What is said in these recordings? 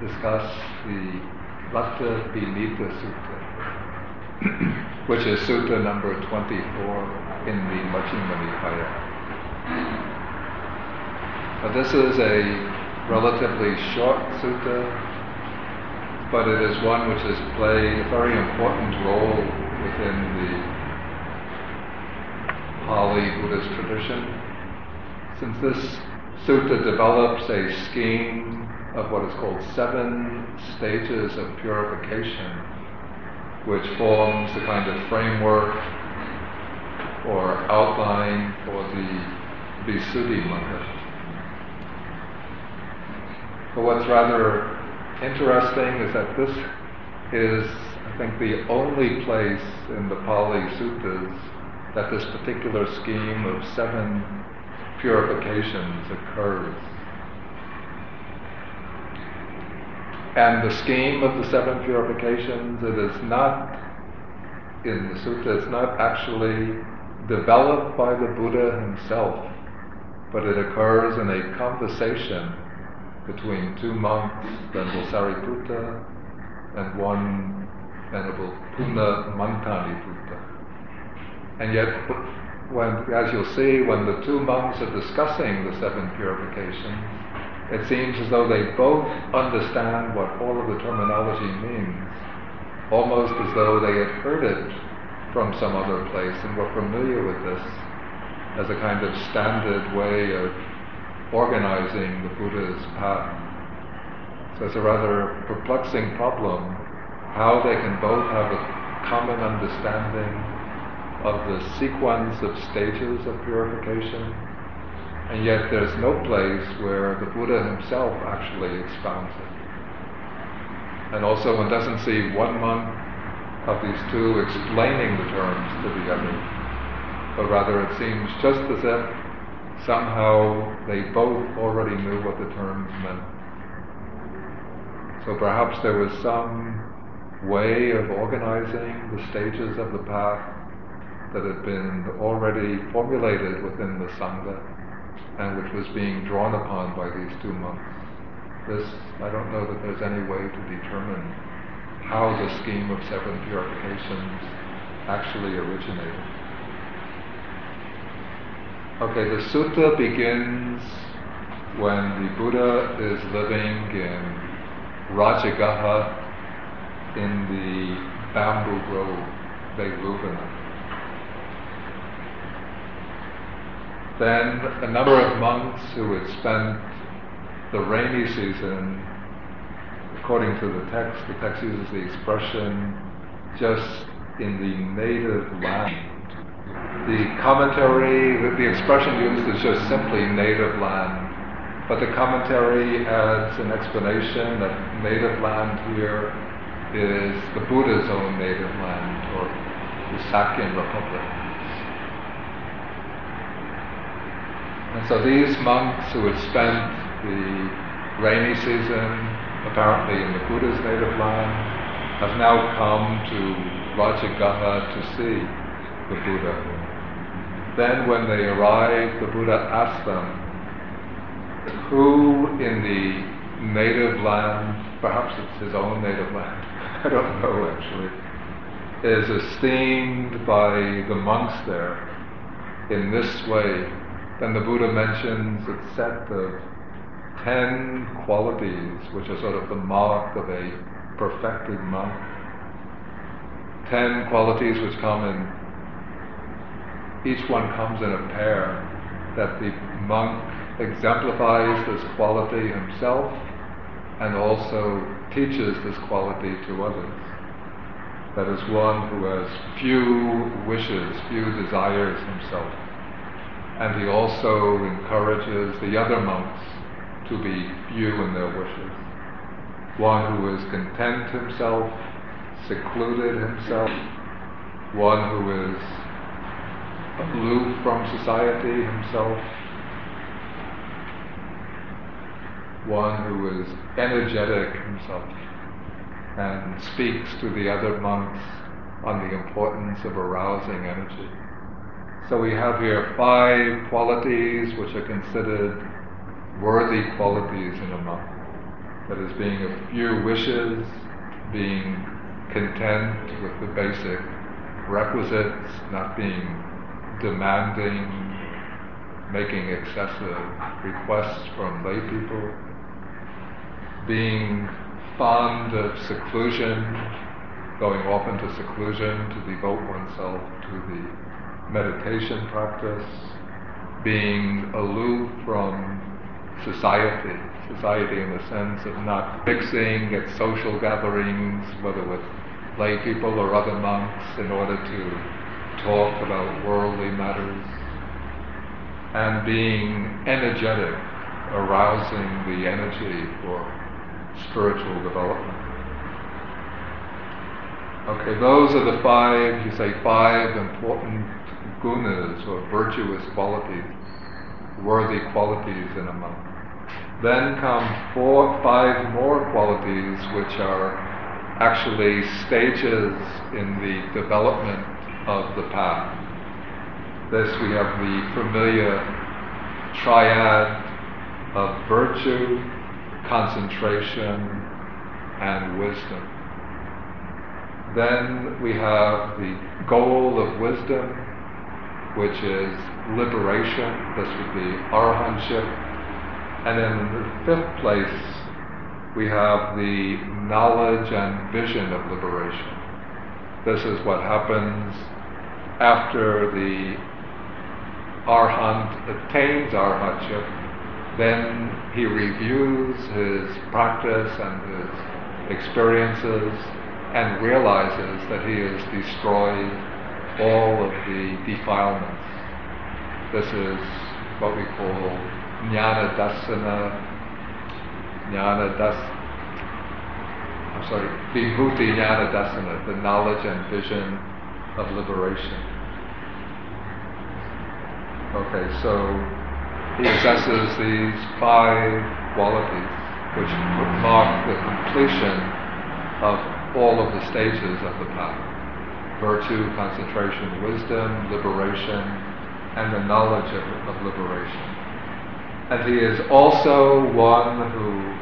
discuss the Rathavinitha Sutta, which is Sutta number 24 in the Majjhima Nikaya. But this is a relatively short sutta, but it is one which has played a very important role within the Pali Buddhist tradition. Since this sutta develops a scheme of what is called seven stages of purification, which forms the kind of framework or outline for the Visuddhimagga. But what's rather interesting is that this is, I think, the only place in the Pali Suttas that this particular scheme of seven purifications occurs. And the scheme of the seven purifications, it is not in the sutta, it's not actually developed by the Buddha himself, but it occurs in a conversation between two monks, Venerable Sariputta, and one Venerable Puna Mantaniputta. And yet, when, as you'll see, when the two monks are discussing the seven purifications, it seems as though they both understand what all of the terminology means, almost as though they had heard it from some other place and were familiar with this as a kind of standard way of organizing the Buddha's path. So it's a rather perplexing problem how they can both have a common understanding of the sequence of stages of purification, and yet there's no place where the Buddha himself actually expounds it. And also one doesn't see one monk of these two explaining the terms to the other, but rather it seems just as if somehow they both already knew what the terms meant. So perhaps there was some way of organizing the stages of the path that had been already formulated within the Sangha and which was being drawn upon by these two monks. This, I don't know that there's any way to determine how the scheme of seven purifications actually originated. Okay, the sutta begins when the Buddha is living in Rajagaha in the bamboo grove, Veluvana. Then a number of monks who had spent the rainy season, according to the text, the text uses the expression just in the native land the commentary, the expression used is just simply native land, but the commentary adds an explanation that native land here is the Buddha's own native land, or the Sakyan Republic. And so these monks who had spent the rainy season apparently in the Buddha's native land have now come to Rajagaha to see the Buddha. Then, when they arrived, the Buddha asked them, Who in the native land, perhaps it's his own native land, I don't know actually, is esteemed by the monks there in this way, then the Buddha mentions a set of ten qualities which are sort of the mark of a perfected monk. Ten qualities which come in each one comes in a pair, that the monk exemplifies this quality himself and also teaches this quality to others. That is one who has few wishes, few desires himself. And he also encourages the other monks to be few in their wishes. One who is content himself, secluded himself, one who is aloof from society himself, one who is energetic himself and speaks to the other monks on the importance of arousing energy. So we have here five qualities which are considered worthy qualities in a monk. That is, being a few wishes, being content with the basic requisites, not being demanding, making excessive requests from lay people, being fond of seclusion, going off into seclusion to devote oneself to the meditation practice, being aloof from society, society in the sense of not mixing at social gatherings, whether with lay people or other monks, in order to talk about worldly matters, and being energetic, arousing the energy for spiritual development. Okay, those are the five, you say, five important gunas or virtuous qualities, worthy qualities in a monk. Then come four, five more qualities which are actually stages in the development of the path. This we have the familiar triad of virtue, concentration, and wisdom. Then we have the goal of wisdom, which is liberation. This would be arahantship. And in the fifth place, we have the knowledge and vision of liberation. This is what happens after the arhat attains arahantship. Then he reviews his practice and his experiences and realizes that he has destroyed all of the defilements. This is what we call jnana dasana, jnana das, I'm sorry, vimutti jnana dasana, the knowledge and vision of liberation. Okay, so he assesses these five qualities which mark the completion of all of the stages of the path virtue, concentration, wisdom, liberation, and the knowledge of, of liberation. And he is also one who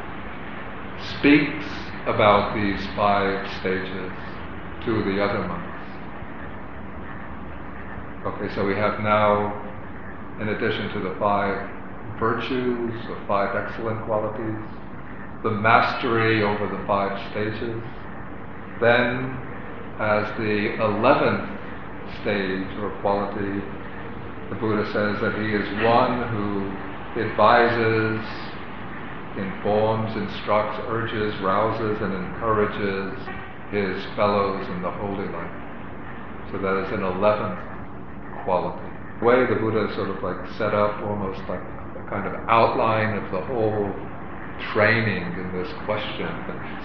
speaks about these five stages to the other monks. Okay, so we have now, in addition to the five virtues or five excellent qualities, the mastery over the five stages, then, as the eleventh stage or quality, the Buddha says that he is one who advises, informs, instructs, urges, rouses, and encourages his fellows in the holy life. So that is an eleventh quality. The way the Buddha sort of like set up almost like a kind of outline of the whole training in this question.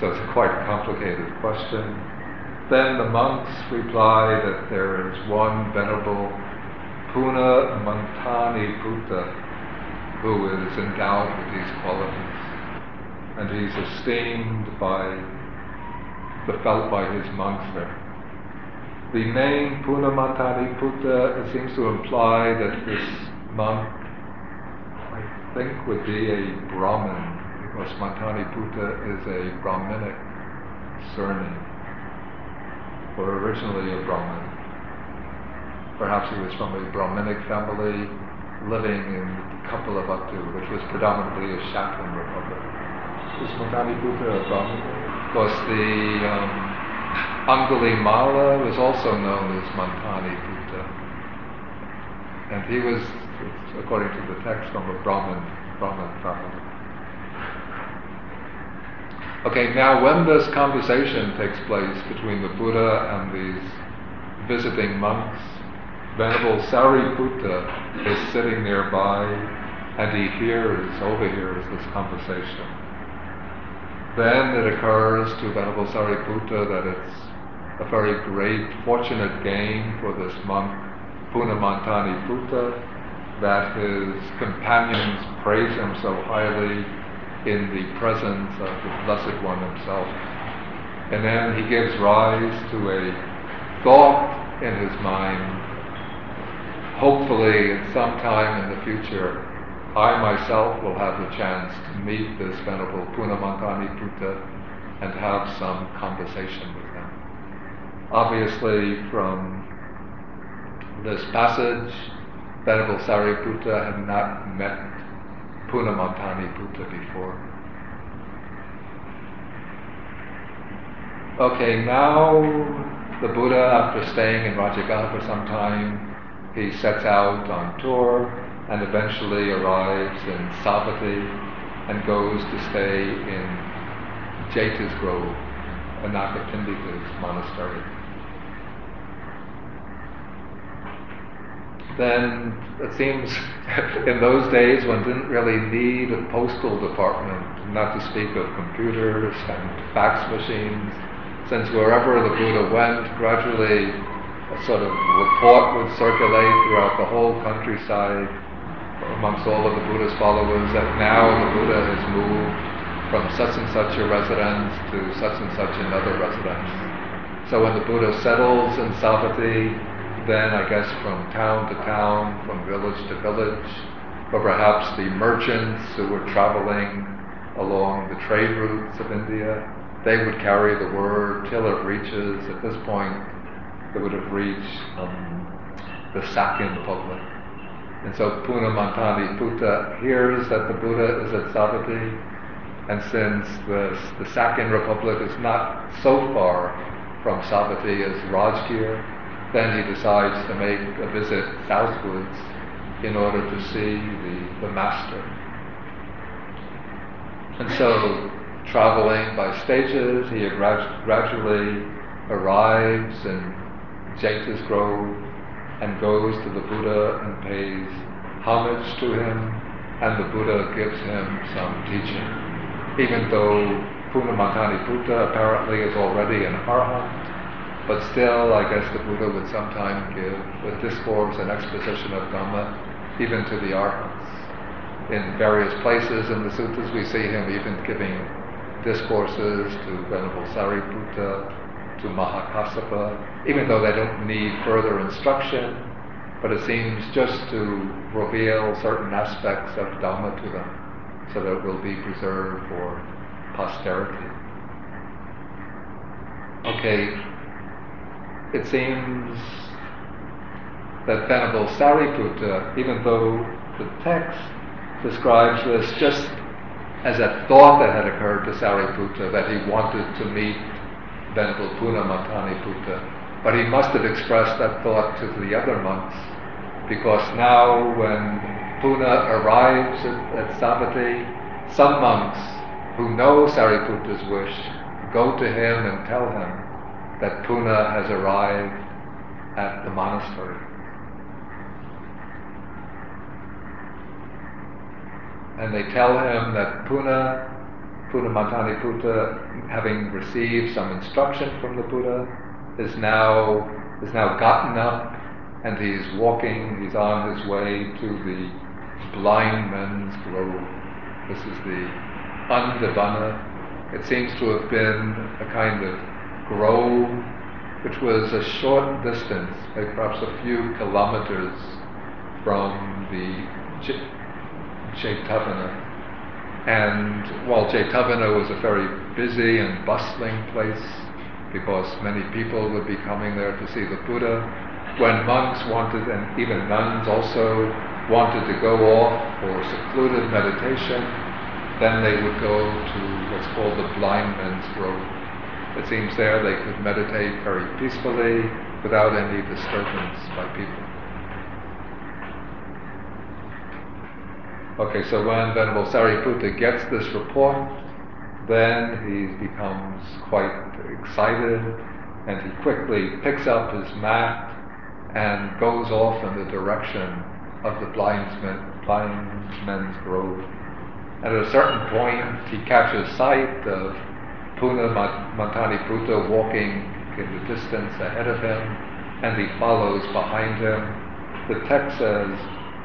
So it's a quite complicated question. Then the monks reply that there is one venerable Puna Mantaniputta who is endowed with these qualities. And he's esteemed by the felt by his monks there. The name Punamantaniputta seems to imply that this monk, I think, would be a Brahmin because Mantaniputta is a Brahminic surname, or originally a Brahmin. Perhaps he was from a Brahminic family living in Kapilavatthu, which was predominantly a Shakyan republic. Is Mantaniputta a Brahmin? Because the um, Angulimala was also known as Mantani Buddha. And he was, according to the text, from a Brahmin, Brahmin family. Okay, now when this conversation takes place between the Buddha and these visiting monks, Venerable Sariputta is sitting nearby and he hears, overhears this conversation. Then it occurs to Venerable Sariputta that it's a very great, fortunate gain for this monk, Punamantani Buddha, that his companions praise him so highly in the presence of the Blessed One himself. And then he gives rise to a thought in his mind, hopefully at some time in the future, I myself will have the chance to meet this Venerable Punamantaniputta and have some conversation with him. Obviously, from this passage, Venerable Sariputta had not met Punamantaniputta before. Okay, now the Buddha, after staying in Rajagaha for some time, he sets out on tour and eventually arrives in Savatthi and goes to stay in Jeta's Grove, Anathapindika's monastery. Then it seems in those days one didn't really need a postal department, not to speak of computers and fax machines since wherever the Buddha went, gradually a sort of report would circulate throughout the whole countryside amongst all of the Buddha's followers that now the Buddha has moved from such and such a residence to such and such another residence. So when the Buddha settles in Savatthi, then I guess from town to town, from village to village, or perhaps the merchants who were traveling along the trade routes of India they would carry the word till it reaches, at this point, it would have reached um, the Sakya Republic. And so Puna Punamantaniputta hears that the Buddha is at Savatthi, and since the, the Sakya Republic is not so far from Savatthi as Rajgir, then he decides to make a visit southwards in order to see the, the master. And so traveling by stages. He gradually arrives in Jeta's Grove and goes to the Buddha and pays homage to him, and the Buddha gives him some teaching. Even though Punamantaniputta apparently is already an arhat, but still, I guess the Buddha would sometimes give a discourse and exposition of Dhamma even to the arhats. In various places in the suttas, we see him even giving discourses to Venerable Sariputta, to Mahakassapa, even though they don't need further instruction, but it seems just to reveal certain aspects of Dhamma to them so that it will be preserved for posterity. Okay, it seems that Venerable Sariputta, even though the text describes this just as a thought that had occurred to Sariputta that he wanted to meet Venerable Punamantaniputta. But he must have expressed that thought to the other monks because now when Puna arrives at, at Savatthi, some monks who know Sariputta's wish go to him and tell him that Puna has arrived at the monastery. and they tell him that Puna, Punamantaniputta, having received some instruction from the Buddha, is now is now gotten up and he's walking, he's on his way to the blind man's grove. This is the Andhavana. It seems to have been a kind of grove which was a short distance, perhaps a few kilometers from the Jetavana. And while Jetavana was a very busy and bustling place, because many people would be coming there to see the Buddha, when monks wanted, and even nuns also, wanted to go off for secluded meditation, then they would go to what's called the blind men's grove. It seems there they could meditate very peacefully without any disturbance by people. Okay, so when Venerable Sariputta gets this report, then he becomes quite excited and he quickly picks up his mat and goes off in the direction of the blind, men's grove. And at a certain point, he catches sight of Puna Mantani Buddha walking in the distance ahead of him, and he follows behind him. The text says,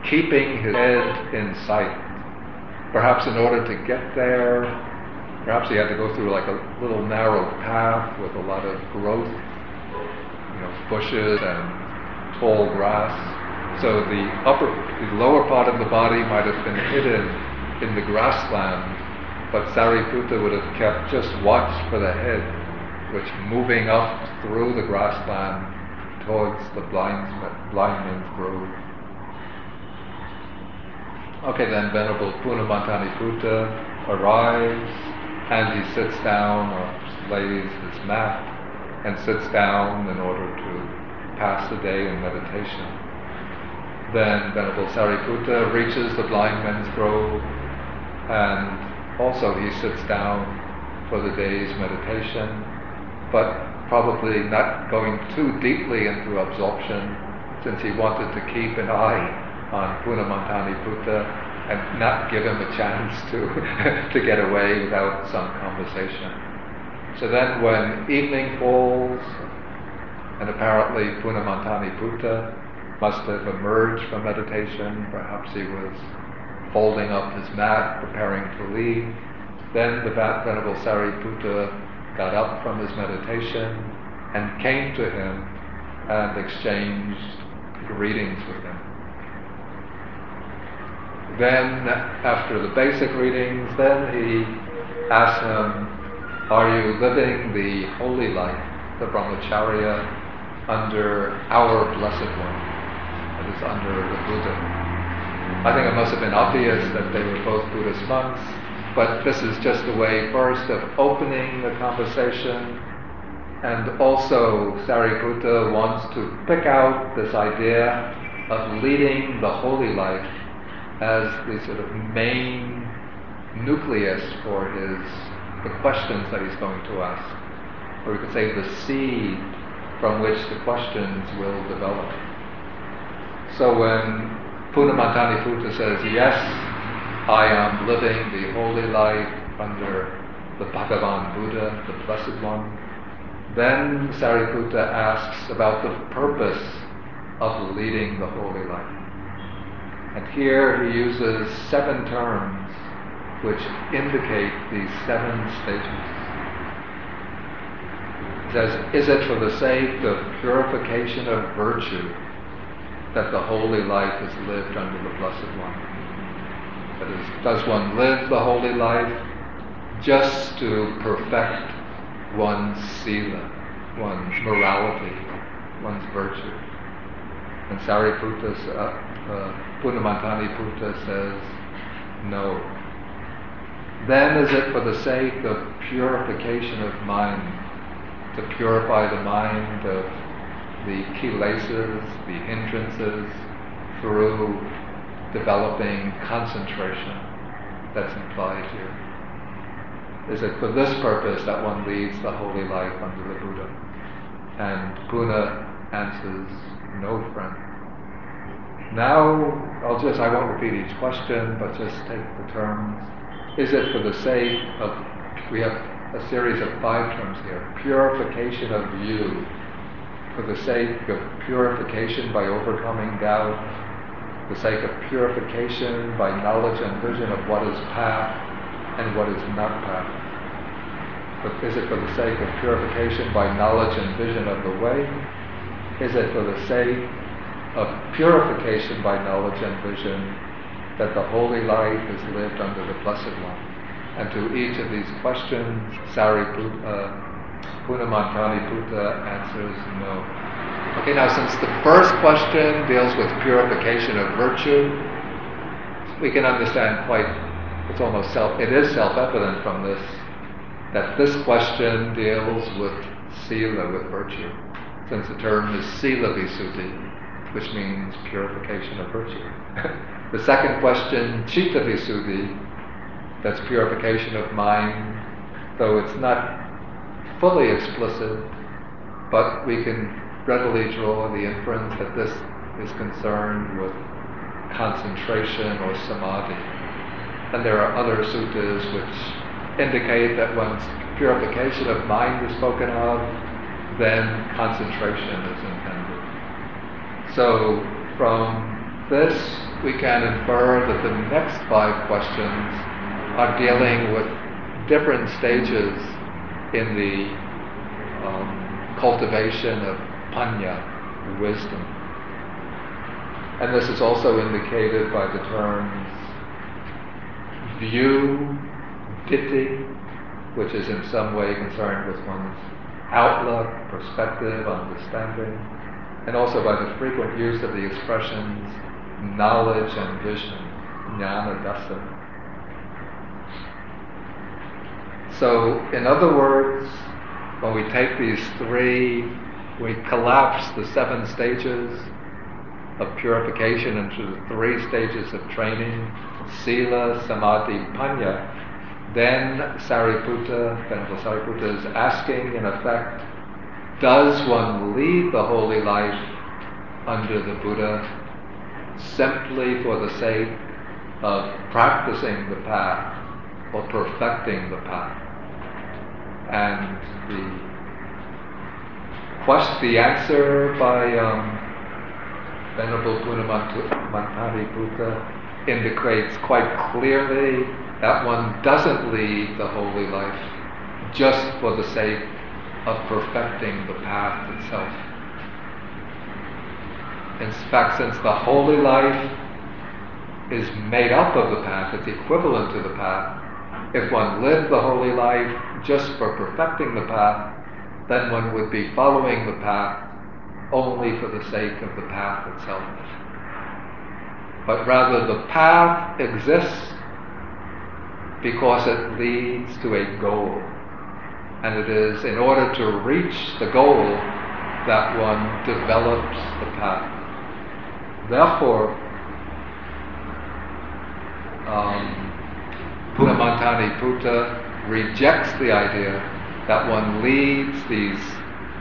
keeping his head in sight. Perhaps in order to get there, perhaps he had to go through like a little narrow path with a lot of growth, you know, bushes and tall grass. So the upper the lower part of the body might have been hidden in the grassland, but Sariputta would have kept just watch for the head, which moving up through the grassland towards the blind, blind man's grove. Okay, then Venerable Punamantaniputta arrives and he sits down or lays his mat and sits down in order to pass the day in meditation. Then Venerable Sariputta reaches the blind men's grove and also he sits down for the day's meditation, but probably not going too deeply into absorption since he wanted to keep an eye on Punamantani Putta and not give him a chance to, to get away without some conversation. So then when evening falls, and apparently Punamantani Putta must have emerged from meditation, perhaps he was folding up his mat, preparing to leave. Then the Venerable Sariputta got up from his meditation and came to him and exchanged greetings with him. Then, after the basic readings, then he asked him, Are you living the holy life, the brahmacharya, under our blessed one? That is, under the Buddha. I think it must have been obvious that they were both Buddhist monks, but this is just a way first of opening the conversation. And also, Sariputta wants to pick out this idea of leading the holy life as the sort of main nucleus for his the questions that he's going to ask, or we could say the seed from which the questions will develop. So when Punamantani Putta says, Yes, I am living the holy life under the Bhagavan Buddha, the Blessed One, then Sariputta asks about the purpose of leading the holy life. And here he uses seven terms which indicate these seven stages. He says, Is it for the sake of purification of virtue that the holy life is lived under the Blessed One? That is, does one live the holy life just to perfect one's sila, one's morality, one's virtue? And Sariputta uh, uh, Punamantani Putta says, no. Then is it for the sake of purification of mind, to purify the mind of the kilesas, the hindrances, through developing concentration that's implied here. Is it for this purpose that one leads the holy life under the Buddha? And Buddha answers, no friend. Now, I'll just, I won't repeat each question, but just take the terms. Is it for the sake of, we have a series of five terms here, purification of you, for the sake of purification by overcoming doubt, the sake of purification by knowledge and vision of what is path and what is not path. But is it for the sake of purification by knowledge and vision of the way? Is it for the sake of purification by knowledge and vision, that the holy life is lived under the Blessed One. And to each of these questions, Sariputta, Punamantani Putta answers no. Okay, now since the first question deals with purification of virtue, we can understand quite, it's almost self, it is self-evident from this, that this question deals with sila, with virtue, since the term is sila visuddhi, which means purification of virtue. the second question, chitta visuddhi, that's purification of mind, though it's not fully explicit, but we can readily draw the inference that this is concerned with concentration or samadhi. And there are other suttas which indicate that once purification of mind is spoken of, then concentration is intended. So from this, we can infer that the next five questions are dealing with different stages in the um, cultivation of panya, wisdom. And this is also indicated by the terms view, ditthi, which is in some way concerned with one's outlook, perspective, understanding, and also by the frequent use of the expressions knowledge and vision, jnana dasa. So, in other words, when we take these three, we collapse the seven stages of purification into the three stages of training Sila, Samadhi, Panya. Then Sariputta, Venerable Sariputta is asking, in effect, does one lead the holy life under the Buddha simply for the sake of practicing the path or perfecting the path? And the question, the answer by um, Venerable Punamantaniputta indicates quite clearly that one doesn't lead the holy life just for the sake of perfecting the path itself. In fact, since the holy life is made up of the path, it's equivalent to the path, if one lived the holy life just for perfecting the path, then one would be following the path only for the sake of the path itself. But rather, the path exists because it leads to a goal. And it is in order to reach the goal that one develops the path. Therefore, um, Punamantani Putta rejects the idea that one leads these,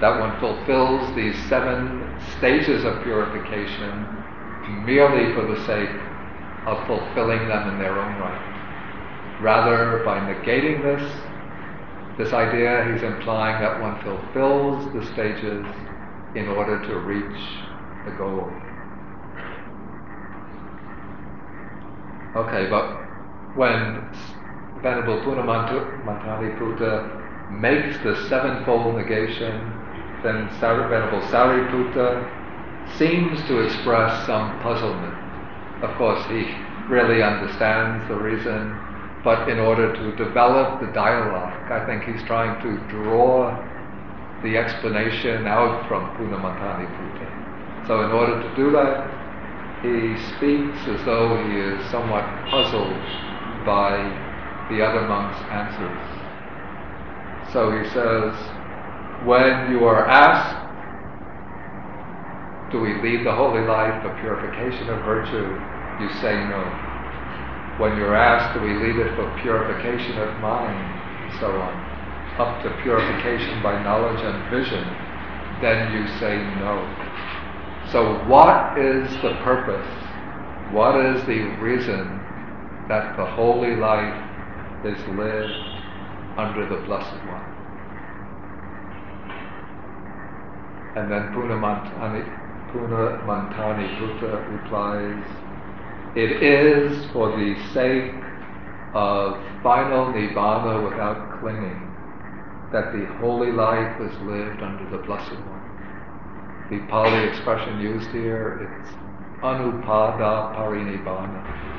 that one fulfills these seven stages of purification merely for the sake of fulfilling them in their own right. Rather, by negating this, this idea, he's implying that one fulfills the stages in order to reach the goal. Okay, but when Venerable Punamantani Putta makes the sevenfold negation, then Venerable Sariputta seems to express some puzzlement. Of course, he really understands the reason, but in order to develop the dialogue, I think he's trying to draw the explanation out from Punamantani. So, in order to do that, he speaks as though he is somewhat puzzled by the other monk's answers. So he says, when you are asked, do we lead the holy life the purification of virtue? You say no. When you're asked, do we lead it for purification of mind? And so on. Up to purification by knowledge and vision, then you say no. So, what is the purpose? What is the reason that the holy life is lived under the Blessed One. And then Punamantani, Punamantani Putta replies, It is for the sake of final Nibbana without clinging that the holy life is lived under the Blessed One. The Pali expression used here, it's anupada parinibbana.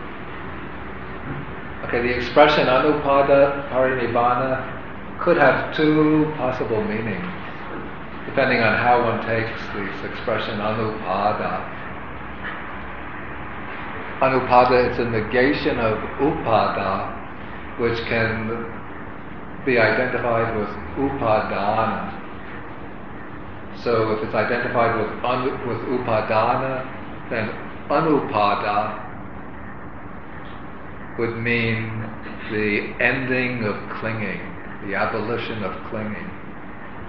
Okay, the expression anupada parinibbana could have two possible meanings, depending on how one takes this expression anupada. Anupada is a negation of upada, which can be identified with upadana. So if it's identified with, un- with upadana, then anupada would mean the ending of clinging, the abolition of clinging.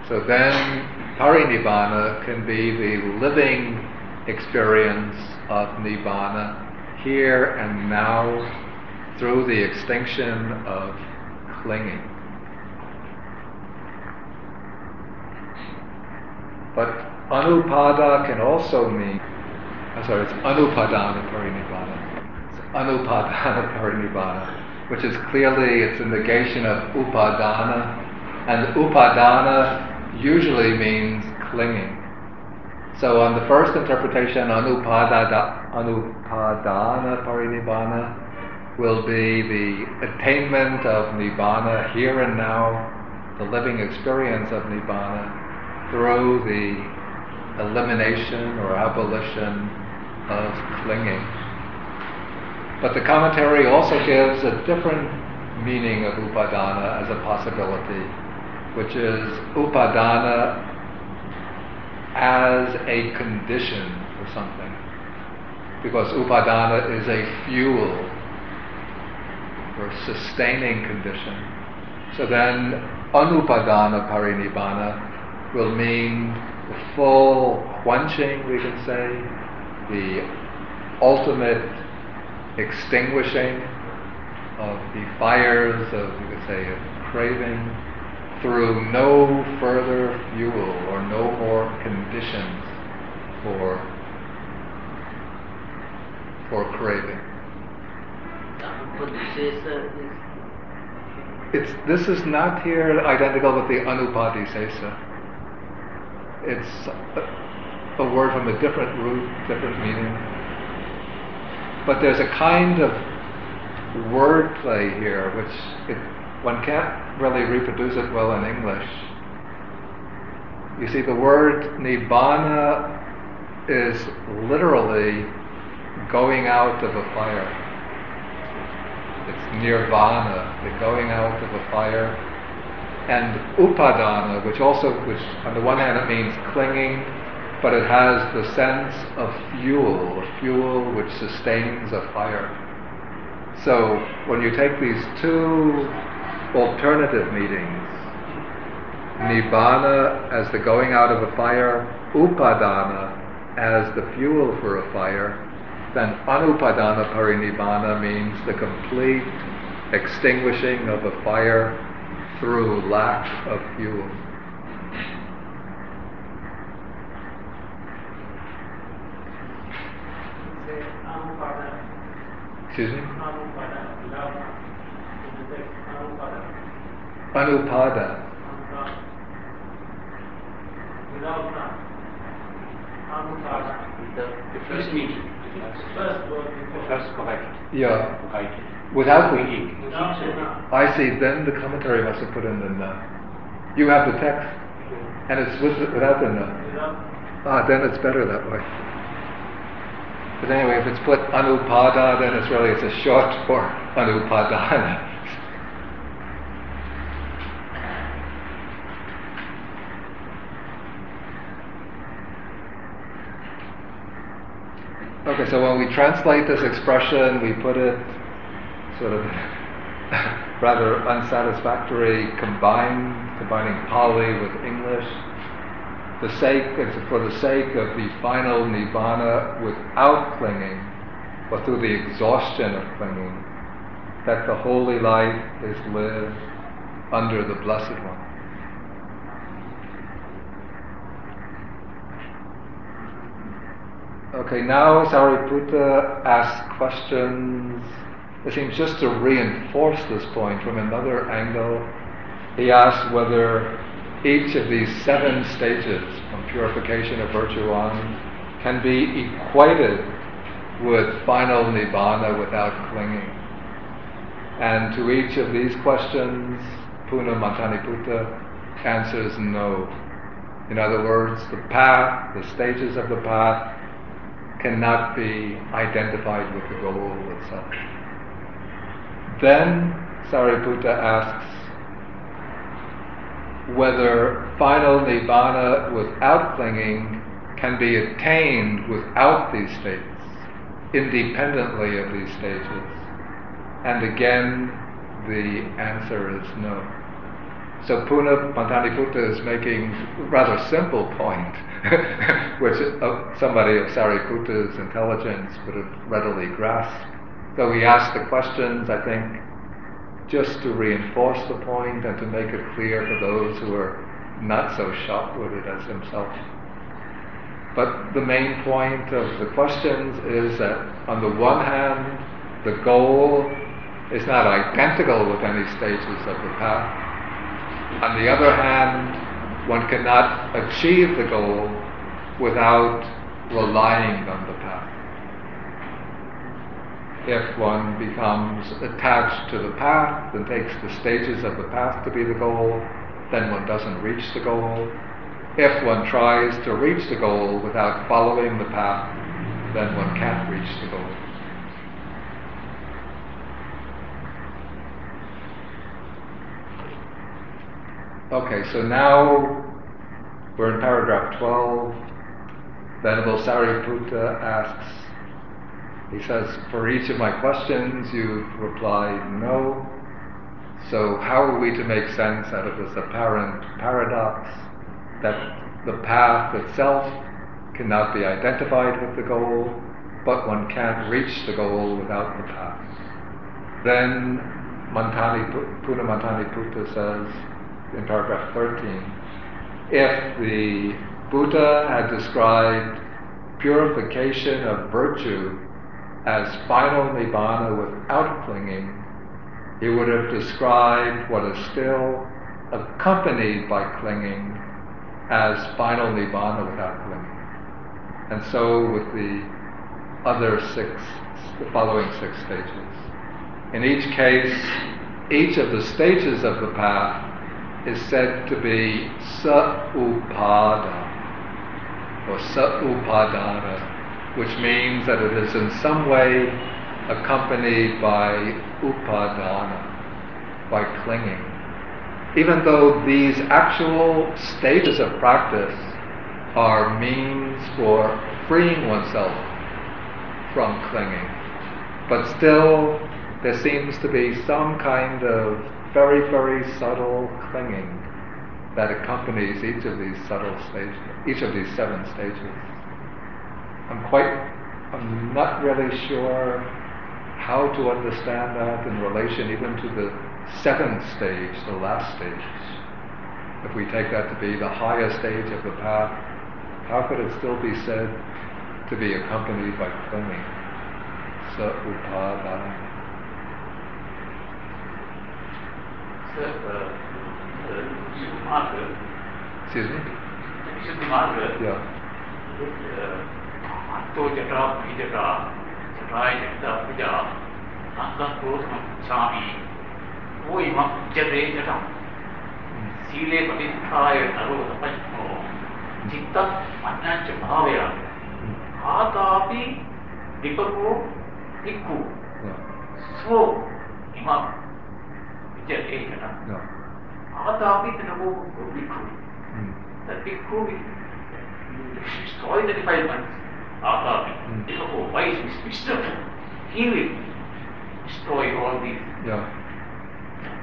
So then parinibbana can be the living experience of nibbana here and now through the extinction of clinging. But anupada can also mean, I'm sorry, it's anupadana parinibbana anupadana parinibbana, which is clearly it's a negation of upadana, and upadana usually means clinging. So on the first interpretation, anupadana, anupadana parinibbana will be the attainment of nibbana here and now, the living experience of nibbana through the elimination or abolition of clinging. But the commentary also gives a different meaning of upadana as a possibility, which is upadana as a condition for something. Because upadana is a fuel or sustaining condition. So then anupadana parinibbana will mean the full quenching, we can say, the ultimate extinguishing of the fires of, you could say, of craving through no further fuel or no more conditions for for craving. It's this is not here identical with the anupadisesa. It's a, a word from a different root, different meaning. But there's a kind of wordplay here which it, one can't really reproduce it well in English. You see, the word nibbana is literally going out of a fire. It's nirvana, the going out of a fire. And upadana, which also, which on the one hand it means clinging, but it has the sense of fuel, a fuel which sustains a fire. So when you take these two alternative meanings, nibbana as the going out of a fire, upadana as the fuel for a fire, then anupadana parinibbana means the complete extinguishing of a fire through lack of fuel. Excuse me? Anupada. The first meaning. First word First correct. Yeah. Without the Meaning. I see, then the commentary must have put in the na. You have the text, and it's with without the na. Ah, then it's better that way. But anyway, if it's put anupada, then it's really it's a short for anupadana. Okay, so when we translate this expression, we put it sort of rather unsatisfactory, combine, combining Pali with English. The sake, for the sake of the final nibbana without clinging, but through the exhaustion of clinging, that the holy life is lived under the Blessed One. Okay, now Sariputta asks questions. It seems just to reinforce this point from another angle. He asks whether each of these seven stages from purification of virtue on can be equated with final nibbana without clinging. And to each of these questions, Puna Mantaniputta answers no. In other words, the path, the stages of the path, cannot be identified with the goal itself. Then Sariputta asks whether final nibbana without clinging can be attained without these states, independently of these stages. And again, the answer is no. So Puna Mantaniputta is making rather simple point, which uh, somebody of Sariputta's intelligence would have readily grasped. So he asked the questions, I think, just to reinforce the point and to make it clear for those who are not so sharp-witted as himself. But the main point of the questions is that on the one hand, the goal is not identical with any stages of the path. On the other hand, one cannot achieve the goal without relying on the. If one becomes attached to the path and takes the stages of the path to be the goal, then one doesn't reach the goal. If one tries to reach the goal without following the path, then one can't reach the goal. Okay, so now we're in paragraph 12. Venerable Sariputta asks, he says, For each of my questions you've replied no. So, how are we to make sense out of this apparent paradox that the path itself cannot be identified with the goal, but one can't reach the goal without the path? Then Mantani, Puna Mantani Putta says in paragraph 13 if the Buddha had described purification of virtue as final nibbana without clinging, he would have described what is still accompanied by clinging as final nibbana without clinging. And so with the other six, the following six stages. In each case, each of the stages of the path is said to be sa-upada or sa-upadana, which means that it is in some way accompanied by upadana, by clinging. Even though these actual stages of practice are means for freeing oneself from clinging, but still there seems to be some kind of very, very subtle clinging that accompanies each of these subtle stages, each of these seven stages. I'm quite, I'm not really sure how to understand that in relation even to the seventh stage, the last stage. If we take that to be the highest stage of the path, how could it still be said to be accompanied by clinging? Sa upadana. Excuse me? Yeah. तो जटा भीजटा जटाय जटा भुजा अंगक्रोधमच्छामि वो इमं जटे जटम् शीले प्रतिष्ठाय तरोदपश्नो चित्त अन्यच भावया आतापि दिपको दिक्कु स्वो इमं जटे जटा आतापि दिपको दिक्कु The big crew is so identified. Atapi. Mm. Therefore, why is this wisdom? He will destroy all these. Yeah.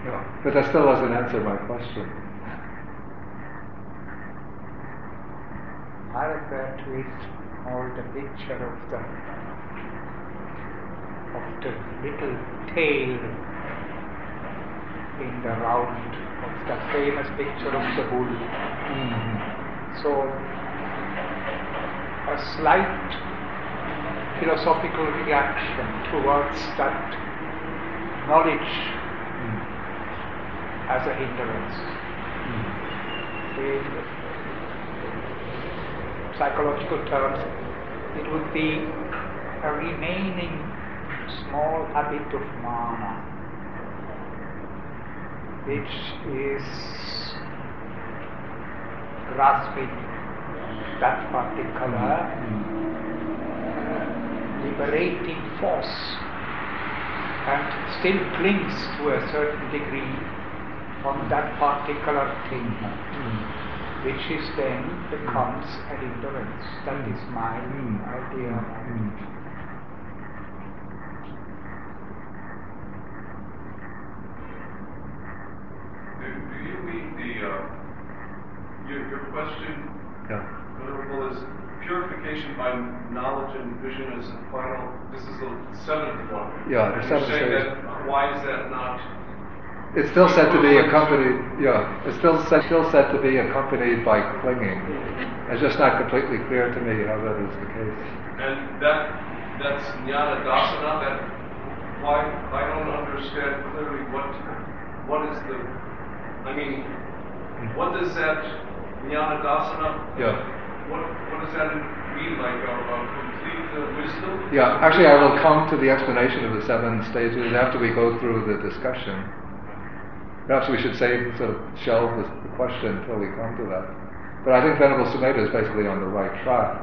Yeah. But that still doesn't answer my question. I refer to it more the picture of the of the little tail in the round of the famous picture of the bull. Mm-hmm. So a slight philosophical reaction towards that knowledge as a hindrance. In psychological terms, it would be a remaining small habit of mana, which is grasping that particular mm. liberating force. And still clings to a certain degree on that particular thing, mm. which is then becomes an hindrance. That is my mm. idea. Do do you mean the, uh, your, your question, Yeah. Venerable, is purification by is the final, this is the seventh one. Yeah, the And seventh You're saying stage. that, why is that not, It's still said to be accompanied, yeah, it's still said, still said to be accompanied by clinging. It's just not completely clear to me how that is the case. and that, that's jnana dasana, that, why, I don't understand clearly what, what is the, I mean, what does that jnana dasana, Yeah. what, what does that like complete wisdom? Yeah, actually, I will come to the explanation of the seven stages after we go through the discussion. Perhaps we should save, sort of shelve the, question until we come to that. But I think Venerable Sumedho is basically on the right track.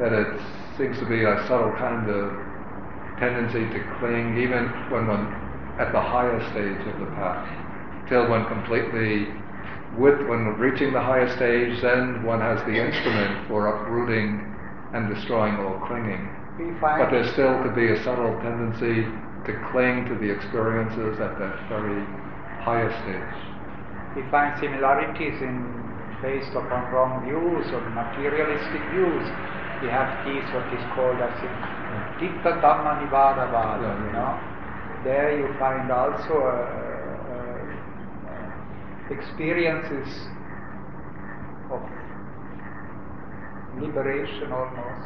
That it seems to be a subtle kind of tendency to cling, even when one at the highest stage of the path, till one completely, with when reaching the highest stage, then one has the instrument for uprooting and destroying all clinging. But there still could be a subtle tendency to cling to the experiences at that very highest stage. We find similarities in based upon wrong views or materialistic views. We have these what is called as Titta Dhamma Nivada Vada, Yeah, you know. There you find also uh, experiences of liberation almost,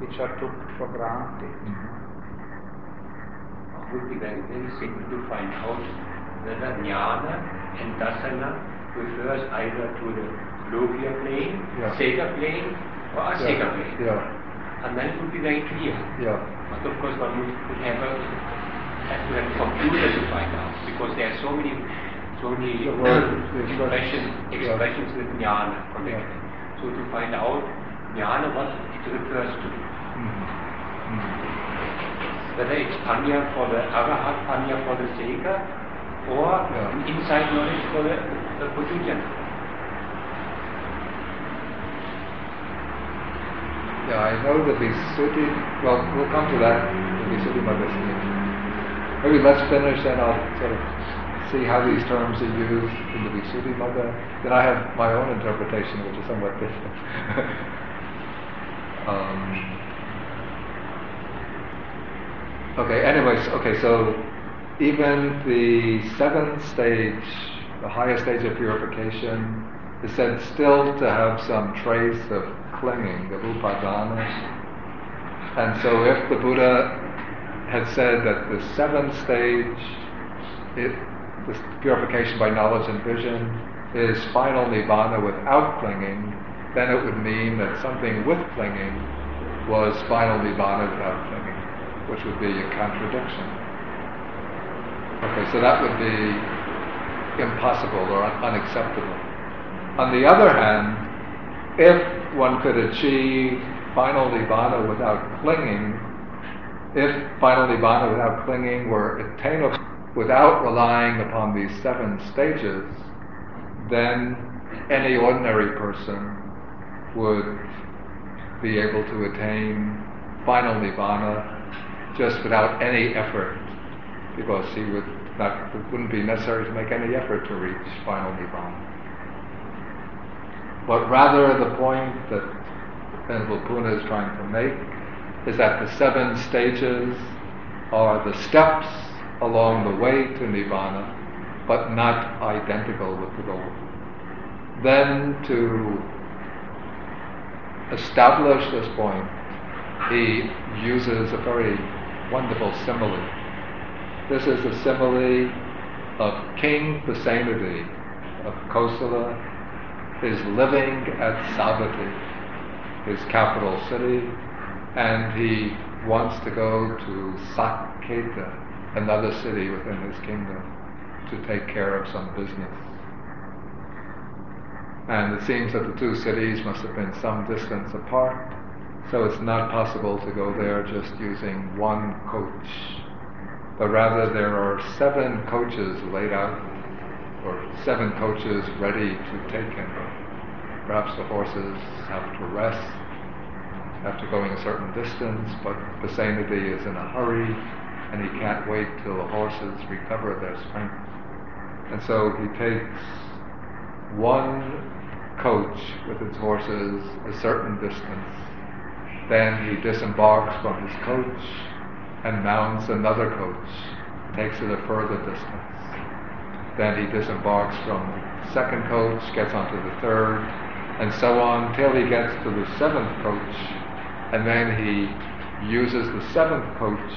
which are took for granted. Mm-hmm. It would be very, very simple to find out whether jnana and dasana refers either to the lokiya plane, Yeah. Sekha plane, or Asekha Yeah, plane. yeah, And then it would be very clear. yeah. But of course one would, would have a have to have a computer to find out because there are so many so The expression, expressions with jnana connected. So to find out jnana what it refers to. Mhm. Mhm. whether it's panya for the arahat, panya for the seka, or an inside knowledge for the, the. Yeah, I know that the Visuddhi, well, we'll come to that, the Visuddhi Magga Maybe let's finish and I'll sort of see how these terms are used in the Visuddhi Magga. Then I have my own interpretation, which is somewhat different. um, okay, anyways, okay, so even the seventh stage, the highest stage of purification, is said still to have some trace of clinging, the upadana. And so if the Buddha had said that the seventh stage, it, this purification by knowledge and vision, is final nibbana without clinging, then it would mean that something with clinging was final nibbana without clinging, which would be a contradiction. Okay, so that would be impossible or un- unacceptable. On the other hand, if one could achieve final nibbana without clinging, if final nibbana without clinging were attainable without relying upon these seven stages, then any ordinary person would be able to attain final nirvana just without any effort, because he would not, it wouldn't be necessary to make any effort to reach final nirvana. But rather, the point that Venerable Puna is trying to make is that the seven stages are the steps along the way to nirvana, but not identical with the goal. Then, to establish this point, he uses a very wonderful simile. This is a simile of King Pasenadi of Kosala is living at Savatthi, his capital city, and he wants to go to Saketa, another city within his kingdom, to take care of some business. And it seems that the two cities must have been some distance apart, so it's not possible to go there just using one coach. But rather, there are seven coaches laid out, or seven coaches ready to take him. Perhaps the horses have to rest after going a certain distance, but Pasenadi is in a hurry and he can't wait till the horses recover their strength. And so he takes one coach with its horses a certain distance. Then he disembarks from his coach and mounts another coach, takes it a further distance. Then he disembarks from the second coach, gets onto the third, and so on till he gets to the seventh coach, and then he uses the seventh coach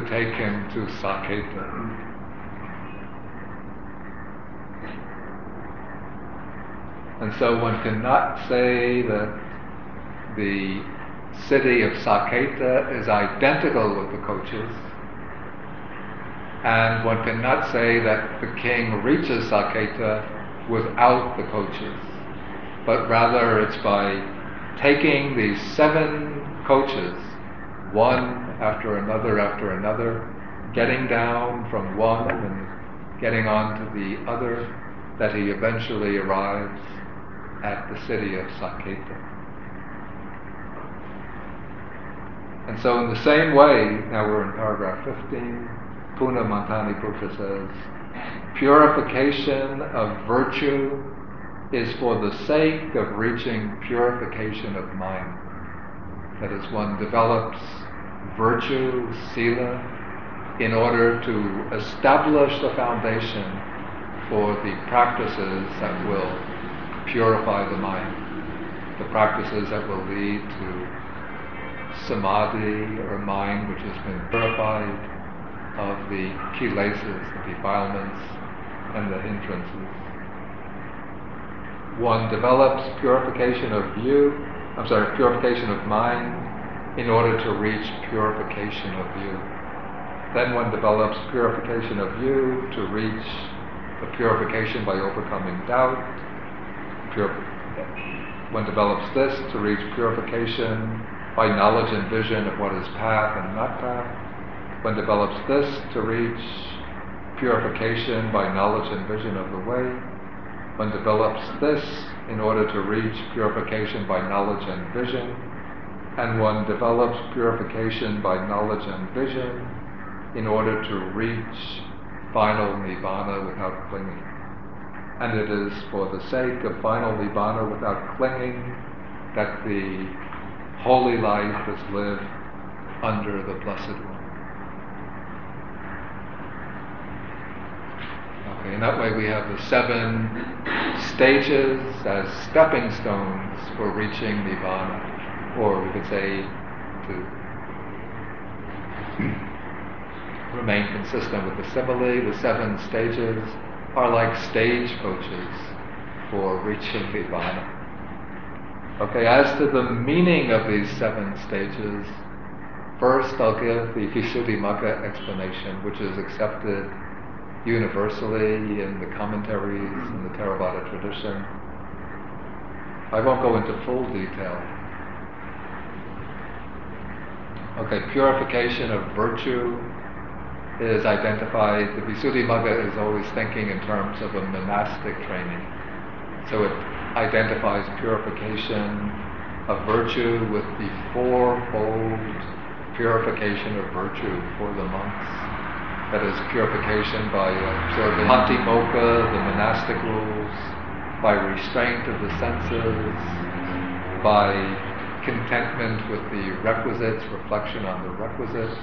to take him to Saketa. And so one cannot say that the city of Saketa is identical with the coaches, and one cannot say that the king reaches Saketa without the coaches, but rather it's by taking these seven coaches, one after another after another, getting down from one and getting on to the other, that he eventually arrives at the city of Saketa. And so, in the same way, now we're in paragraph 15, Puna Mantani Putta says, purification of virtue is for the sake of reaching purification of mind. That is, one develops virtue, sila, in order to establish the foundation for the practices that will purify the mind, the practices that will lead to samadhi or mind which has been purified of the kilesas, the defilements, and the hindrances. One develops purification of view, I'm sorry, purification of mind in order to reach purification of view. Then one develops purification of view to reach the purification by overcoming doubt. Pure, one develops this to reach purification by knowledge and vision of what is path and not path. One develops this to reach purification by knowledge and vision of the way. One develops this in order to reach purification by knowledge and vision. And one develops purification by knowledge and vision in order to reach final nibbana without clinging. And it is for the sake of final nibbana without clinging that the holy life is lived under the Blessed One. Okay, in that way we have the seven stages as stepping stones for reaching Nibbana, or we could say to remain consistent with the simile, the seven stages are like stagecoaches for reaching Nibbana. Okay, as to the meaning of these seven stages, first I'll give the Visuddhimagga explanation, which is accepted universally in the commentaries in the Theravada tradition. I won't go into full detail. Okay, purification of virtue is identified, the Visuddhimagga is always thinking in terms of a monastic training. So it identifies purification of virtue with the fourfold purification of virtue for the monks. That is purification by observing patimokkha, the monastic rules, by restraint of the senses, by contentment with the requisites, reflection on the requisites,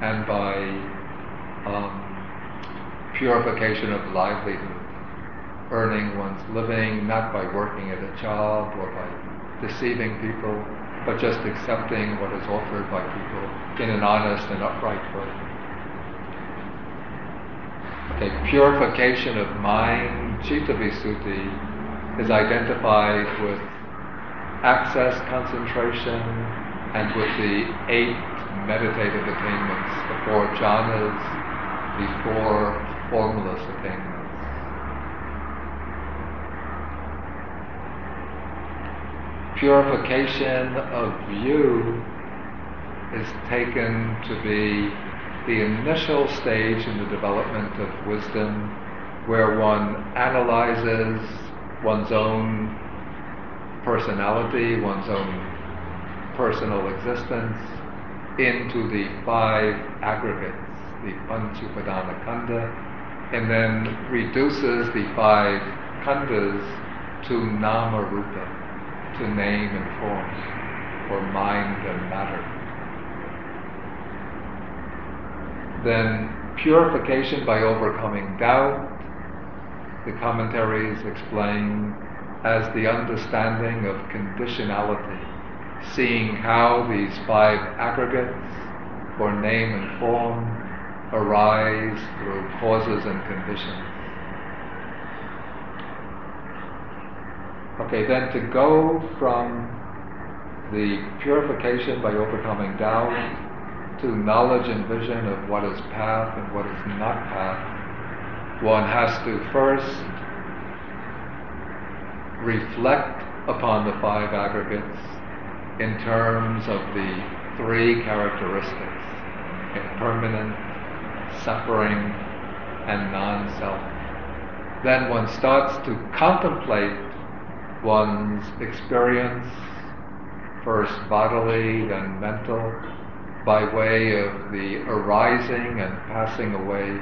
and by um, purification of livelihood, earning one's living not by working at a job or by deceiving people, but just accepting what is offered by people in an honest and upright way. Okay, purification of mind, Chitta Visuddhi, is identified with access concentration and with the eight meditative attainments, the four jhanas, the four formless attainments. Purification of view is taken to be the initial stage in the development of wisdom where one analyzes one's own personality, one's own personal existence into the five aggregates, the Panchupadana Khandha, and then reduces the five khandhas to nama rupa, to name and form, or mind and matter. Then purification by overcoming doubt. The commentaries explain as the understanding of conditionality, seeing how these five aggregates, for name and form, arise through causes and conditions. Okay, then to go from the purification by overcoming doubt, to knowledge and vision of what is path and what is not path, one has to first reflect upon the five aggregates in terms of the three characteristics impermanent, suffering, and non self. Then one starts to contemplate one's experience, first bodily, then mental, by way of the arising and passing away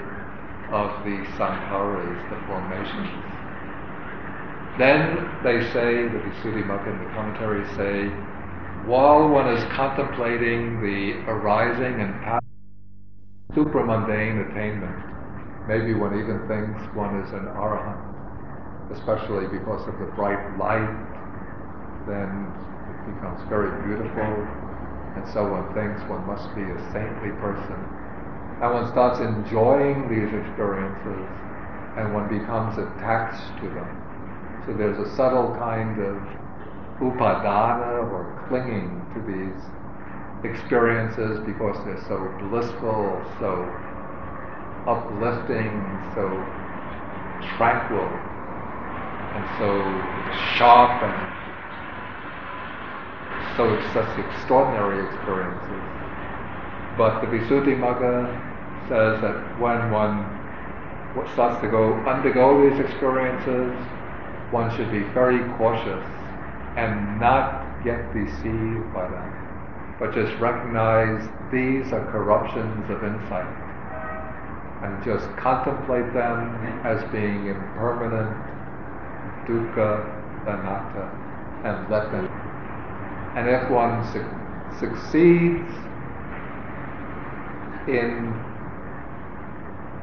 of the sankharas, the formations. Then they say, the Visuddhimagga and the commentaries say, while one is contemplating the arising and passing supramundane attainment, maybe one even thinks one is an arahant, especially because of the bright light, then it becomes very beautiful, and so one thinks one must be a saintly person. And one starts enjoying these experiences, and one becomes attached to them. So there's a subtle kind of upadana or clinging to these experiences because they're so blissful, so uplifting, so tranquil, and so sharp and so such extraordinary experiences. But the Visuddhimagga says that when one starts to go undergo these experiences, one should be very cautious and not get deceived by them, but just recognize these are corruptions of insight and just contemplate them as being impermanent, dukkha, anatta, and let them. And if one su- succeeds in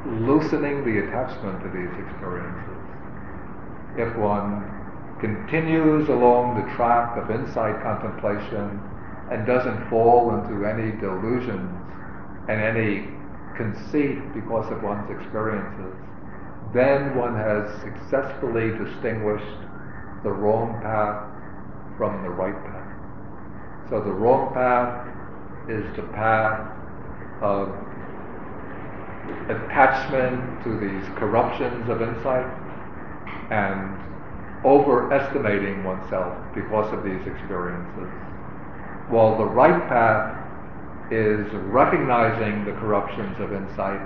loosening the attachment to these experiences, if one continues along the track of insight contemplation and doesn't fall into any delusions and any conceit because of one's experiences, then one has successfully distinguished the wrong path from the right path. So the wrong path is the path of attachment to these corruptions of insight and overestimating oneself because of these experiences. While the right path is recognizing the corruptions of insight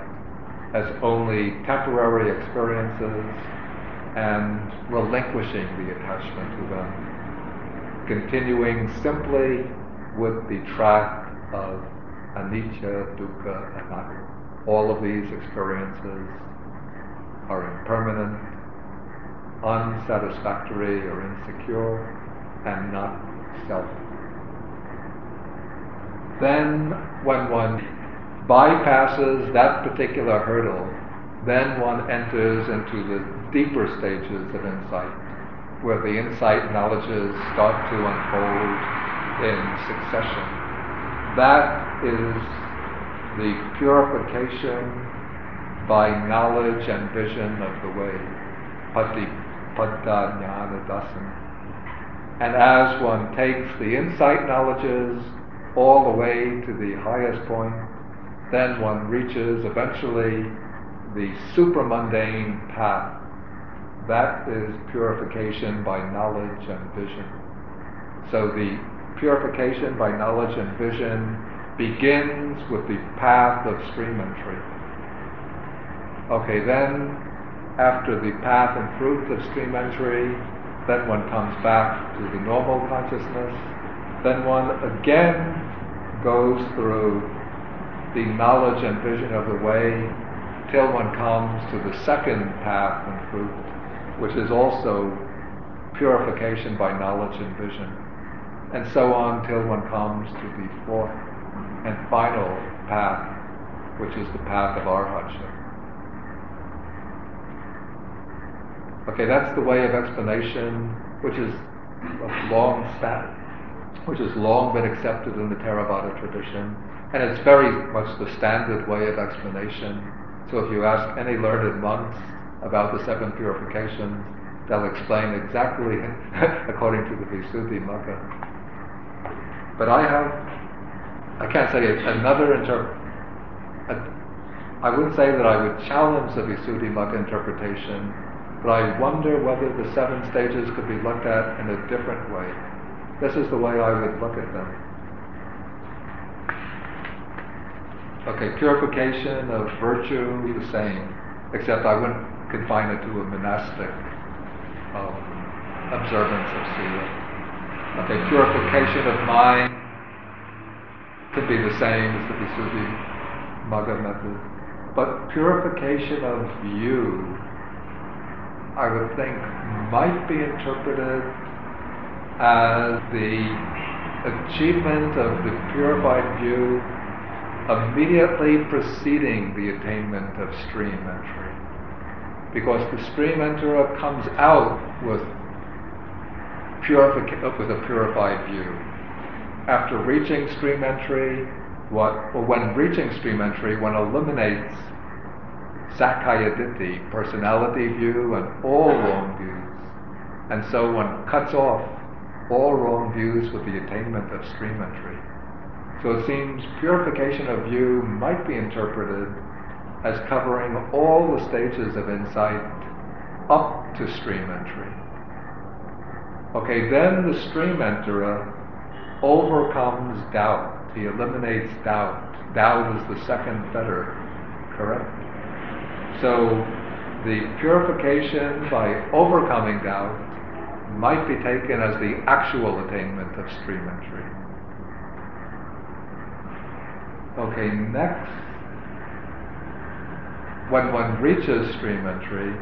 as only temporary experiences and relinquishing the attachment to them, continuing simply with the track of anicca, dukkha, anatta. All of these experiences are impermanent, unsatisfactory or insecure, and not self. Then, when one bypasses that particular hurdle, then one enters into the deeper stages of insight, where the insight knowledges start to unfold in succession. That is the purification by knowledge and vision of the way, pati pada jnana dasana. And as one takes the insight knowledges all the way to the highest point, then one reaches eventually the supramundane path. That is purification by knowledge and vision. So the purification by knowledge and vision begins with the path of stream entry. Okay, then after the path and fruits of stream entry, then one comes back to the normal consciousness. Then one again goes through the knowledge and vision of the way till one comes to the second path and fruit, which is also purification by knowledge and vision. And so on till one comes to the fourth and final path, which is the path of arhatship. Okay, that's the way of explanation, which is long stat, which has long been accepted in the Theravada tradition, and it's very much the standard way of explanation. So if you ask any learned monks about the seven purifications, they'll explain exactly according to the Visuddhimagga. But I have, I can't say another inter. I wouldn't say that I would challenge the Visuddhimagga interpretation, but I wonder whether the seven stages could be looked at in a different way. This is the way I would look at them. Okay, purification of virtue, the same, except I wouldn't confine it to a monastic um, observance of sila. Okay, purification of mind could be the same as the Visuddhi Magga method. But purification of view, I would think, might be interpreted as the achievement of the purified view immediately preceding the attainment of stream entry. Because the stream enterer comes out with, with a purified view. After reaching stream entry, what, well, when reaching stream entry, one eliminates Sakkaya Ditthi, personality view, and all wrong views. And so one cuts off all wrong views with the attainment of stream entry. So it seems purification of view might be interpreted as covering all the stages of insight up to stream entry. Okay, then the stream enterer overcomes doubt. He eliminates doubt. Doubt is the second fetter, correct? So the purification by overcoming doubt might be taken as the actual attainment of stream entry. Okay, next, when one reaches stream entry,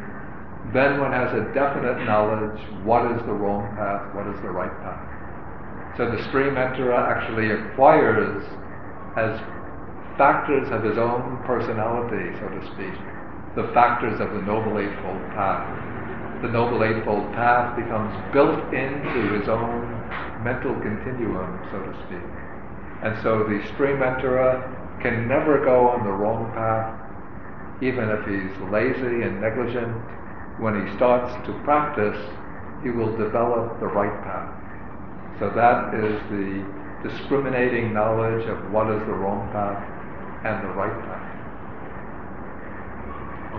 then one has a definite knowledge what is the wrong path, what is the right path. So the stream enterer actually acquires as factors of his own personality, so to speak, the factors of the Noble Eightfold Path. The Noble Eightfold Path becomes built into his own mental continuum, so to speak. And so the stream enterer can never go on the wrong path, even if he's lazy and negligent. When he starts to practice, he will develop the right path. So that is the discriminating knowledge of what is the wrong path and the right path.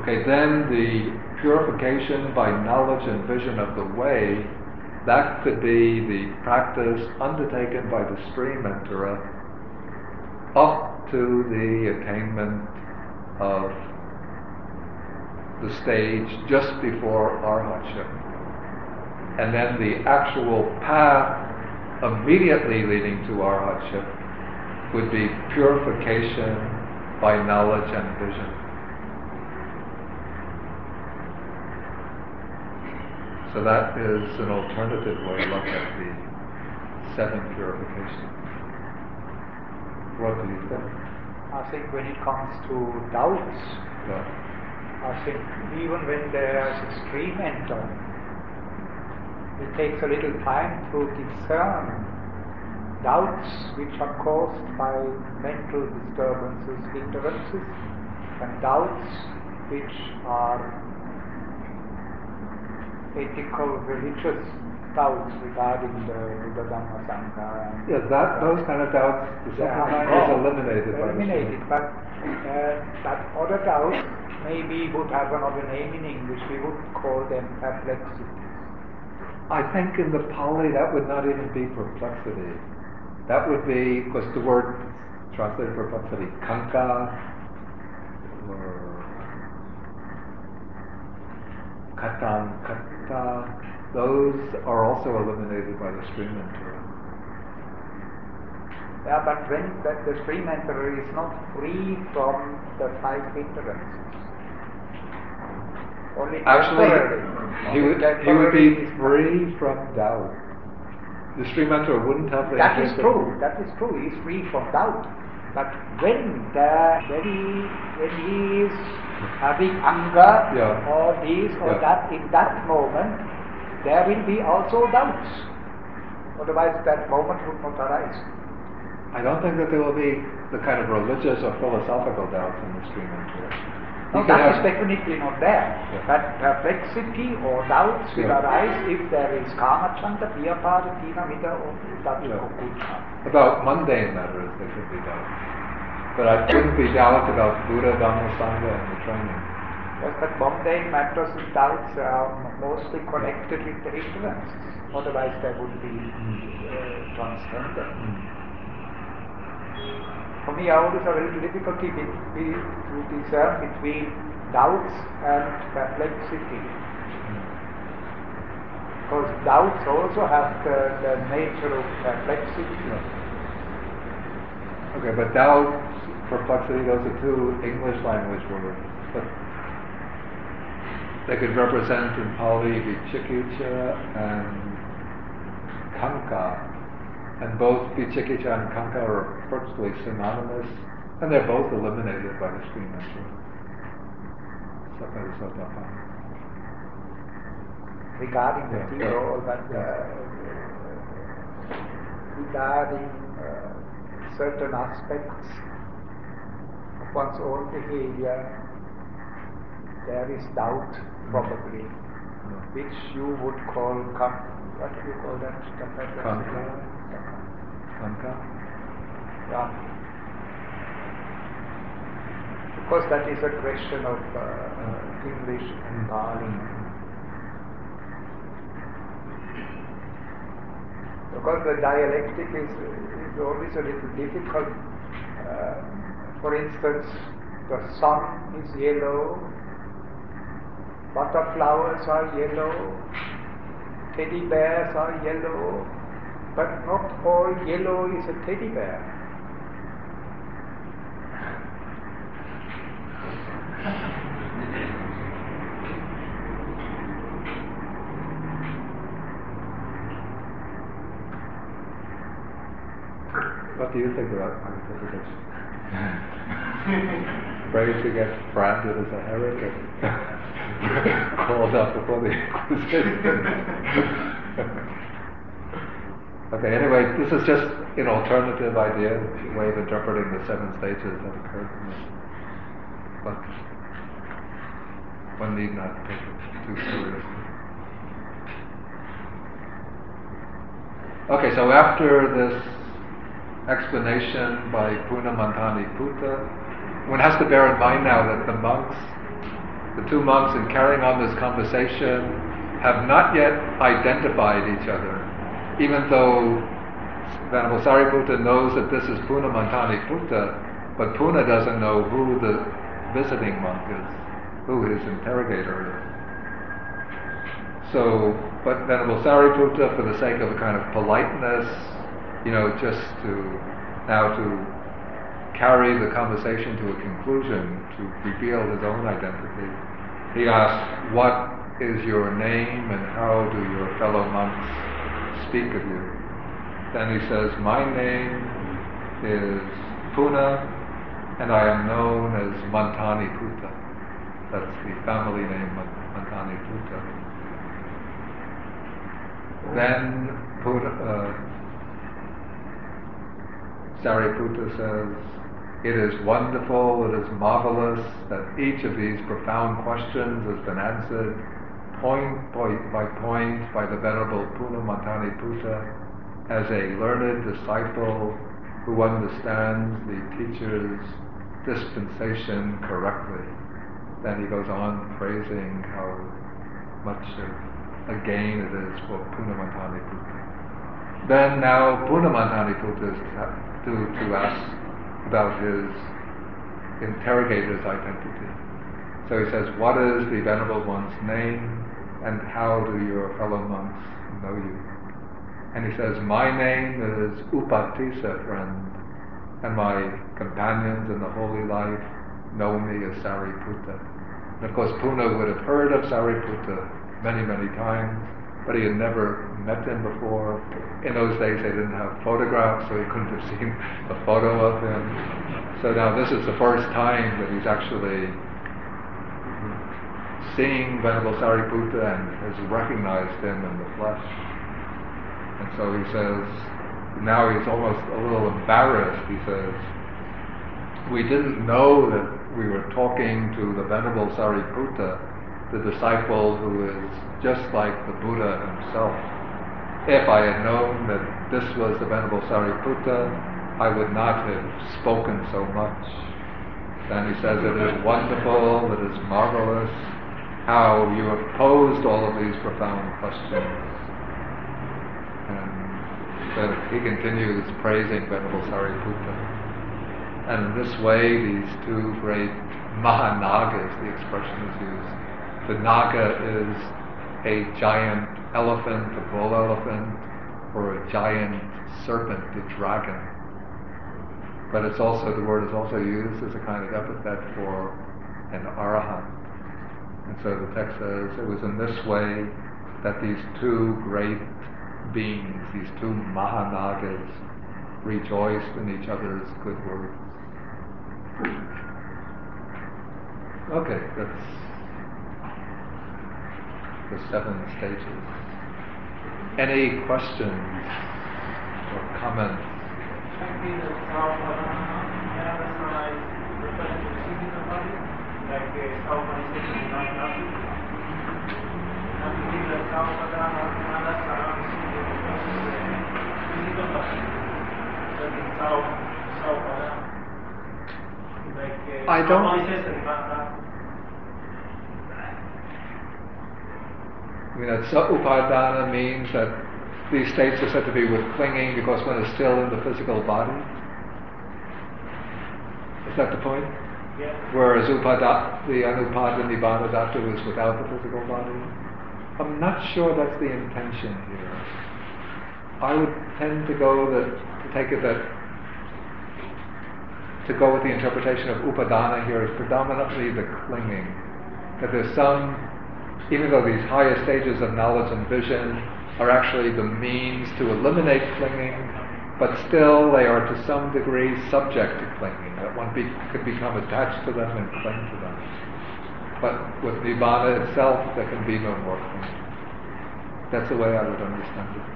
Okay, then the purification by knowledge and vision of the way that could be the practice undertaken by the stream enterer up to the attainment of the stage just before arhatship. And then the actual path immediately leading to arhatship would be purification by knowledge and vision. So that is an alternative way to look at the seven purifications. What do you think? I think when it comes to doubts, Yeah. I think even when there is extreme stream enter, it takes a little time to discern doubts which are caused by mental disturbances, hindrances, and doubts which are ethical, religious doubts regarding the Buddha Dhamma Sangha. Yeah, that those kind of doubts, the is eliminated by the eliminated, stream. but uh, that other doubts maybe would have another name in English. We would call them perplexities. I think in the Pali that would not even be perplexity. That would be, because the word translated perplexity, kanka, or katan, kata, those are also eliminated by the stream enterer. Yeah, but when that the stream enterer is not free from the five hindrances. Only Actually, he would, he would be free from doubt. The stream enterer wouldn't have the That is true. That is true. He is free from doubt. But when the when he when he is having anger Yeah. or this or Yeah. that in that moment, there will be also doubts. Otherwise, that moment would not arise. I don't think that there will be the kind of religious or philosophical doubts in the stream enterer. No, that is definitely not there. Yeah. But perplexity or doubts will arise if there is kamachanda, piyapada, tina, mida, or Yeah. About mundane matters, there should be doubts. But I wouldn't be doubt about Buddha, Dhamma, Sangha, and the training. Yes, but mundane matters and doubts are mostly connected with the hindrances. Otherwise, they would be uh, transcendent. For me, I always have a little difficulty to discern between doubts and perplexity. Because doubts also have the, the nature of perplexity. Okay, but doubt, perplexity, those are two English language words. But they could represent in Pali vichikicha and kanka. And both vichikicha and kanka are virtually synonymous, and they're both eliminated by the stream entry. Regarding the Yeah, Tiro, yeah, but uh, regarding uh, certain aspects one's own behavior, there is doubt probably, which you would call, com- what do you call that? Kanka. Kanka? Yeah. Because that is a question of uh, English and Pali. Because the dialectic is, is always a little difficult. Uh, for instance, the sun is yellow, butterflies are yellow, teddy bears are yellow, but not all yellow is a teddy bear. What do you think about my? Afraid to get branded as a heretic? Called up before the Inquisition? okay, anyway, this is just an alternative idea, a way of interpreting the seven stages that occurred to me. But one need not take it too seriously. Okay, so after this explanation by Puna Mantani Putta, one has to bear in mind now that the monks, the two monks in carrying on this conversation, have not yet identified each other, even though Venerable Sariputta knows that this is Puna Mantani Putta, but Puna doesn't know who the visiting monk is, who his interrogator is. So, but Venerable Sariputta, for the sake of a kind of politeness, you know, just to now to carry the conversation to a conclusion, to reveal his own identity, he asks, What is your name and how do your fellow monks speak of you? Then he says, My name is Puna and I am known as Mantani Putta. That's the family name, Mantani Putta. Then Puna, uh, Sariputta says, It is wonderful, it is marvelous that each of these profound questions has been answered point by, point by the Venerable Puna Mantani Putta as a learned disciple who understands the teacher's dispensation correctly. Then he goes on praising how much of a gain it is for Punamantani Putta. Then now Punamantani Putta is to, to ask about his interrogator's identity. So he says, What is the Venerable One's name and how do your fellow monks know you? And he says, My name is Upatissa, friend, and my companions in the holy life know me as Sariputta. And of course, Puna would have heard of Sariputta many, many times, but he had never met him before. In those days, they didn't have photographs, so he couldn't have seen a photo of him. So now this is the first time that he's actually seeing Venerable Sariputta and has recognized him in the flesh. And so he says, now he's almost a little embarrassed. He says, we didn't know that we were talking to the Venerable Sariputta, the disciple who is just like the Buddha himself. If I had known that this was the Venerable Sariputta, I would not have spoken so much. Then he says, It is wonderful, it is marvelous how you have posed all of these profound questions. And then he continues praising Venerable Sariputta. And in this way, these two great Mahanagas, the expression is used, the naga is a giant elephant, a bull elephant, or a giant serpent, a dragon. But it's also, the word is also used as a kind of epithet for an arahant. And so the text says it was in this way that these two great beings, these two Mahanagas, rejoiced in each other's good words. Okay, that's the seven stages. Any questions or comments? I don't. I mean, that upadana means that these states are said to be with clinging because one is still in the physical body. Is that the point? Yeah. Whereas upada, the anupada nibbana dhatu is without the physical body. I'm not sure that's the intention here. I would tend to go that to take it that to go with the interpretation of upadana here is predominantly the clinging. That there's some even though these higher stages of knowledge and vision are actually the means to eliminate clinging, but still they are to some degree subject to clinging, that one be, could become attached to them and cling to them. But with Nibbana itself, there can be no more clinging. That's the way I would understand it.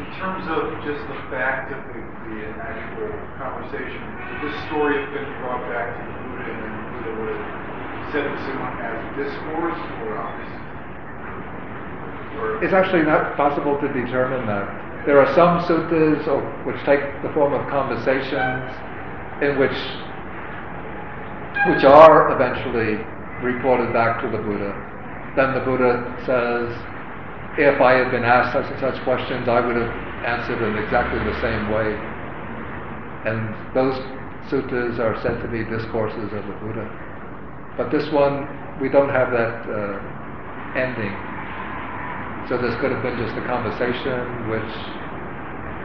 In terms of just the fact of the, the actual conversation, this story has been brought back to the Buddha Buddha would said this as discourse or obvious? It's actually not possible to determine that. There are some suttas oh, which take the form of conversations in which which are eventually reported back to the Buddha. Then the Buddha says, if I had been asked such and such questions, I would have answered in exactly the same way. And those suttas are said to be discourses of the Buddha. But this one, we don't have that uh, ending. So this could have been just a conversation which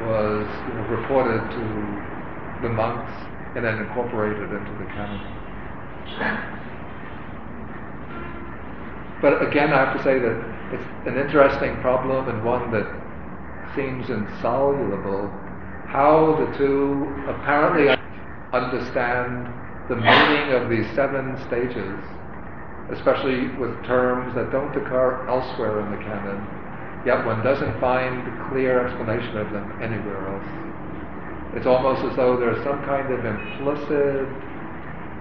was you know, reported to the monks and then incorporated into the canon. But again, I have to say that it's an interesting problem and one that seems insoluble. How the two apparently understand the meaning of these seven stages, especially with terms that don't occur elsewhere in the canon, yet one doesn't find clear explanation of them anywhere else. It's almost as though there's some kind of implicit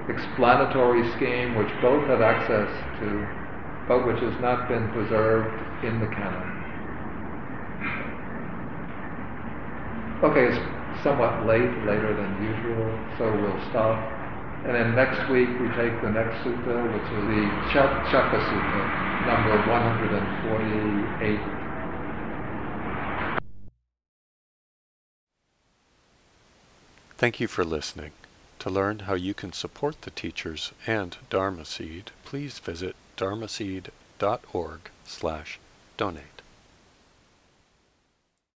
explanatory scheme which both have access to but which has not been preserved in the canon. Okay, somewhat late, later than usual, so we'll stop. And then next week we take the next sutta, which is the Ch- Sutta, number 148. Thank you for listening. To learn how you can support the teachers and Dharma Seed, please visit dharma dharmaseed.org slash donate.